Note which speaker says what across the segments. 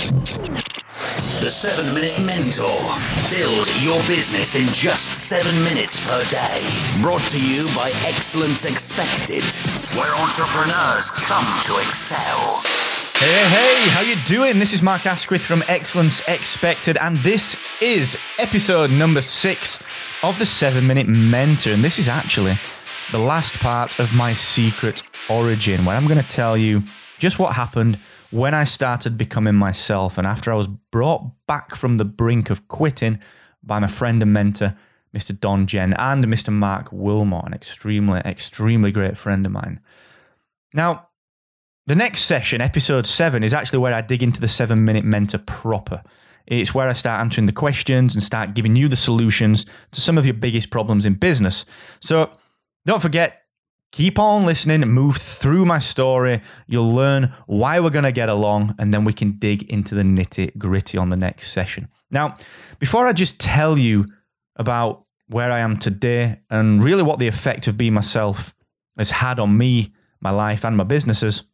Speaker 1: The 7 Minute Mentor. Build your business in just 7 minutes per day. Brought to you by Excellence Expected, where entrepreneurs come to excel.
Speaker 2: Hey, hey, how you doing? This is Mark Asquith from Excellence Expected, and this is episode number six of the Seven Minute Mentor. And this is actually the last part of my secret origin, where I'm going to tell you just what happened when I started becoming myself and after I was brought back from the brink of quitting by my friend and mentor, Mr. Don Jen, and Mr. Mark Wilmot, an extremely, extremely great friend of mine. Now, the next session, episode seven, is actually where I dig into the seven minute mentor proper. It's where I start answering the questions and start giving you the solutions to some of your biggest problems in business. So don't forget, keep on listening, move through my story. You'll learn why we're going to get along, and then we can dig into the nitty gritty on the next session. Now, before I just tell you about where I am today and really what the effect of being myself has had on me, my life, and my businesses,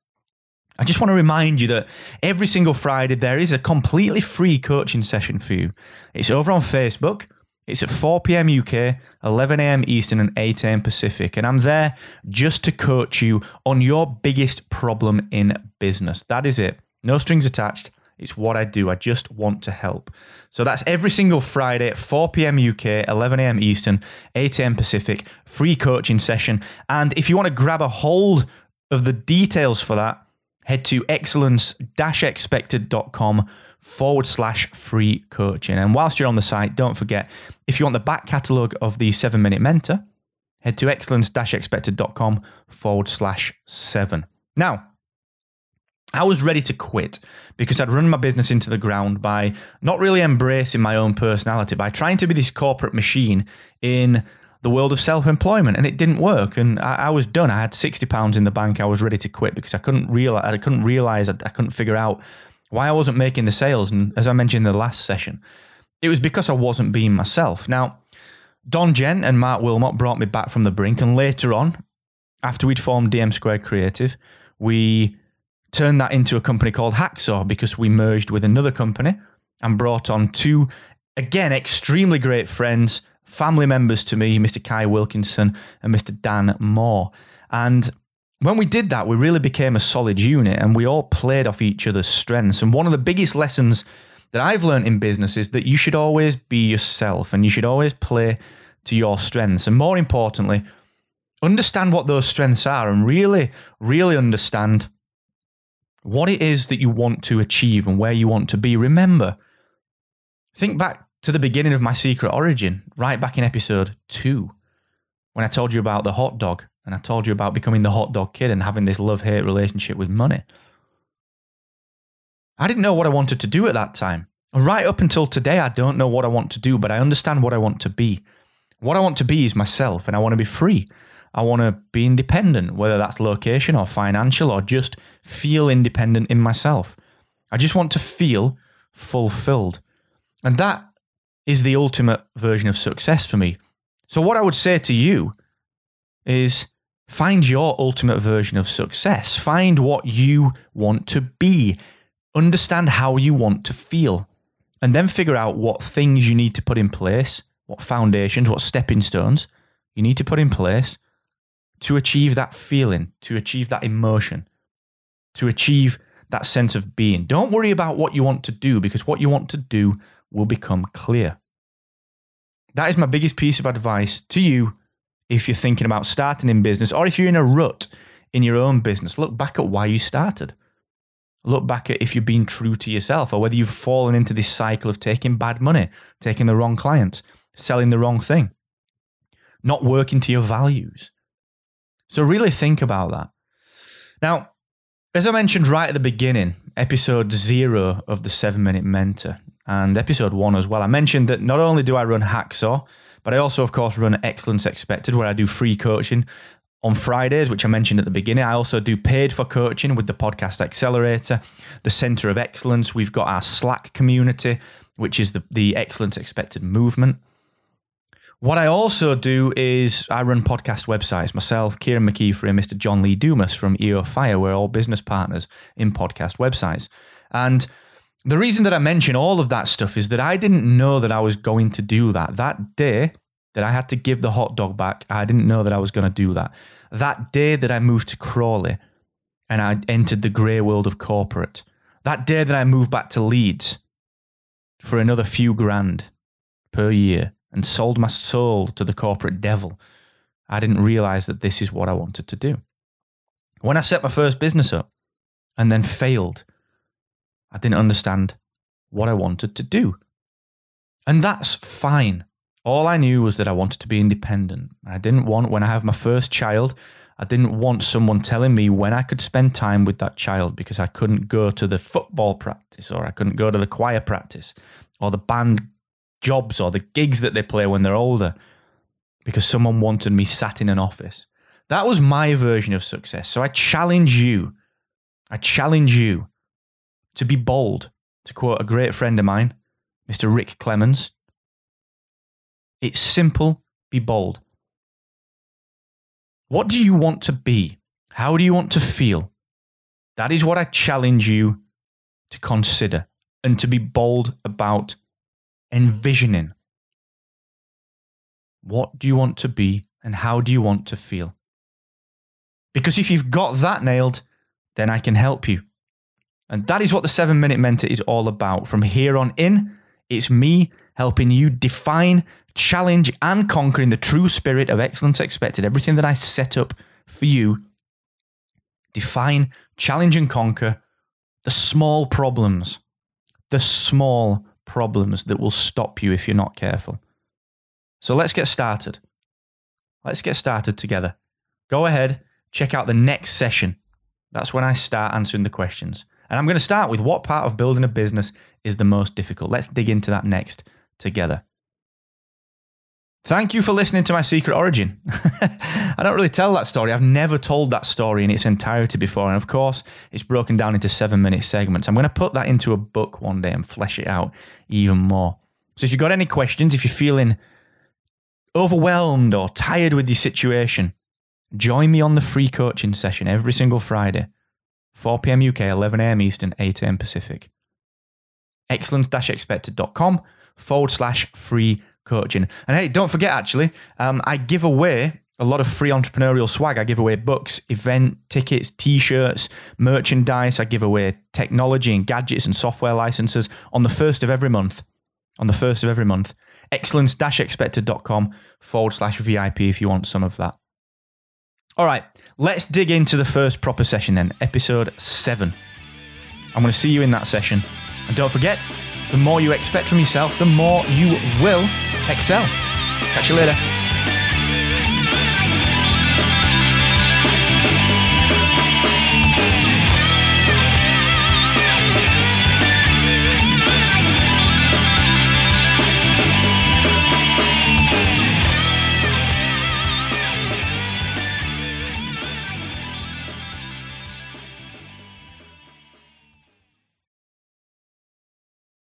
Speaker 2: I just want to remind you that every single Friday there is a completely free coaching session for you. It's over on Facebook. It's at 4 p.m. UK, 11 a.m. Eastern, and 8 a.m. Pacific. And I'm there just to coach you on your biggest problem in business. That is it. No strings attached. It's what I do. I just want to help. So that's every single Friday at 4 p.m. UK, 11 a.m. Eastern, 8 a.m. Pacific, free coaching session. And if you want to grab a hold of the details for that, head to excellence-expected.com forward slash free coaching. And whilst you're on the site, don't forget, if you want the back catalogue of the seven minute mentor, head to excellence-expected.com forward slash seven. Now, I was ready to quit because I'd run my business into the ground by not really embracing my own personality, by trying to be this corporate machine in the world of self-employment, and it didn't work. And I, I was done. I had sixty pounds in the bank. I was ready to quit because I couldn't realize. I couldn't realize. I, I couldn't figure out why I wasn't making the sales. And as I mentioned in the last session, it was because I wasn't being myself. Now, Don Jen and Mark Wilmot brought me back from the brink, and later on, after we'd formed DM Squared Creative, we turned that into a company called Hacksaw because we merged with another company and brought on two, again, extremely great friends, family members to me, Mr. Kai Wilkinson and Mr. Dan Moore. And when we did that, we really became a solid unit and we all played off each other's strengths. And one of the biggest lessons that I've learned in business is that you should always be yourself and you should always play to your strengths. And more importantly, understand what those strengths are and really, really understand what it is that you want to achieve and where you want to be. Remember, think back to the beginning of my secret origin, right back in episode two, when I told you about the hot dog and I told you about becoming the hot dog kid and having this love hate relationship with money. I didn't know what I wanted to do at that time. And right up until today, I don't know what I want to do, but I understand what I want to be. What I want to be is myself, and I want to be free. I want to be independent, whether that's location or financial or just feel independent in myself. I just want to feel fulfilled. And that is the ultimate version of success for me. So, what I would say to you is find your ultimate version of success. Find what you want to be. Understand how you want to feel. And then figure out what things you need to put in place, what foundations, what stepping stones you need to put in place to achieve that feeling, to achieve that emotion, to achieve that sense of being. Don't worry about what you want to do because what you want to do will become clear. That is my biggest piece of advice to you if you're thinking about starting in business or if you're in a rut in your own business. Look back at why you started. Look back at if you've been true to yourself or whether you've fallen into this cycle of taking bad money, taking the wrong clients, selling the wrong thing, not working to your values. So, really think about that. Now, as I mentioned right at the beginning, episode zero of the seven minute mentor and episode one as well, I mentioned that not only do I run Hacksaw, but I also, of course, run Excellence Expected, where I do free coaching on Fridays, which I mentioned at the beginning. I also do paid for coaching with the Podcast Accelerator, the Center of Excellence. We've got our Slack community, which is the, the Excellence Expected movement. What I also do is I run podcast websites myself, Kieran McKeefry and Mr. John Lee Dumas from EO Fire. We're all business partners in podcast websites. And the reason that I mention all of that stuff is that I didn't know that I was going to do that. That day that I had to give the hot dog back, I didn't know that I was going to do that. That day that I moved to Crawley and I entered the grey world of corporate, that day that I moved back to Leeds for another few grand per year and sold my soul to the corporate devil, I didn't realize that this is what I wanted to do. When I set my first business up and then failed, I didn't understand what I wanted to do. And that's fine. All I knew was that I wanted to be independent. I didn't want, when I have my first child, I didn't want someone telling me when I could spend time with that child because I couldn't go to the football practice or I couldn't go to the choir practice or the band jobs or the gigs that they play when they're older because someone wanted me sat in an office. That was my version of success. So I challenge you, I challenge you to be bold, to quote a great friend of mine, Mr. Rick Clemens. It's simple, be bold. What do you want to be? How do you want to feel? That is what I challenge you to consider and to be bold about envisioning. What do you want to be and how do you want to feel? Because if you've got that nailed, then I can help you. And that is what the seven minute mentor is all about. From here on in, it's me helping you define, challenge, and conquer in the true spirit of excellence expected. Everything that I set up for you, define, challenge, and conquer the small problems, the small problems that will stop you if you're not careful. So let's get started. Let's get started together. Go ahead, check out the next session. That's when I start answering the questions. And I'm going to start with what part of building a business is the most difficult. Let's dig into that next together. Thank you for listening to my secret origin. I don't really tell that story. I've never told that story in its entirety before. And of course, it's broken down into seven minute segments. I'm going to put that into a book one day and flesh it out even more. So if you've got any questions, if you're feeling overwhelmed or tired with your situation, join me on the free coaching session every single Friday. 4 p.m. UK, 11 a.m. Eastern, 8 a.m. Pacific. Excellence-expected.com forward slash free coaching. And hey, don't forget actually, um, I give away a lot of free entrepreneurial swag. I give away books, event tickets, t shirts, merchandise. I give away technology and gadgets and software licenses on the first of every month. On the first of every month. Excellence expected.com forward slash VIP if you want some of that. All right, let's dig into the first proper session then, episode seven. I'm going to see you in that session. And don't forget, the more you expect from yourself, the more you will excel. Catch you later.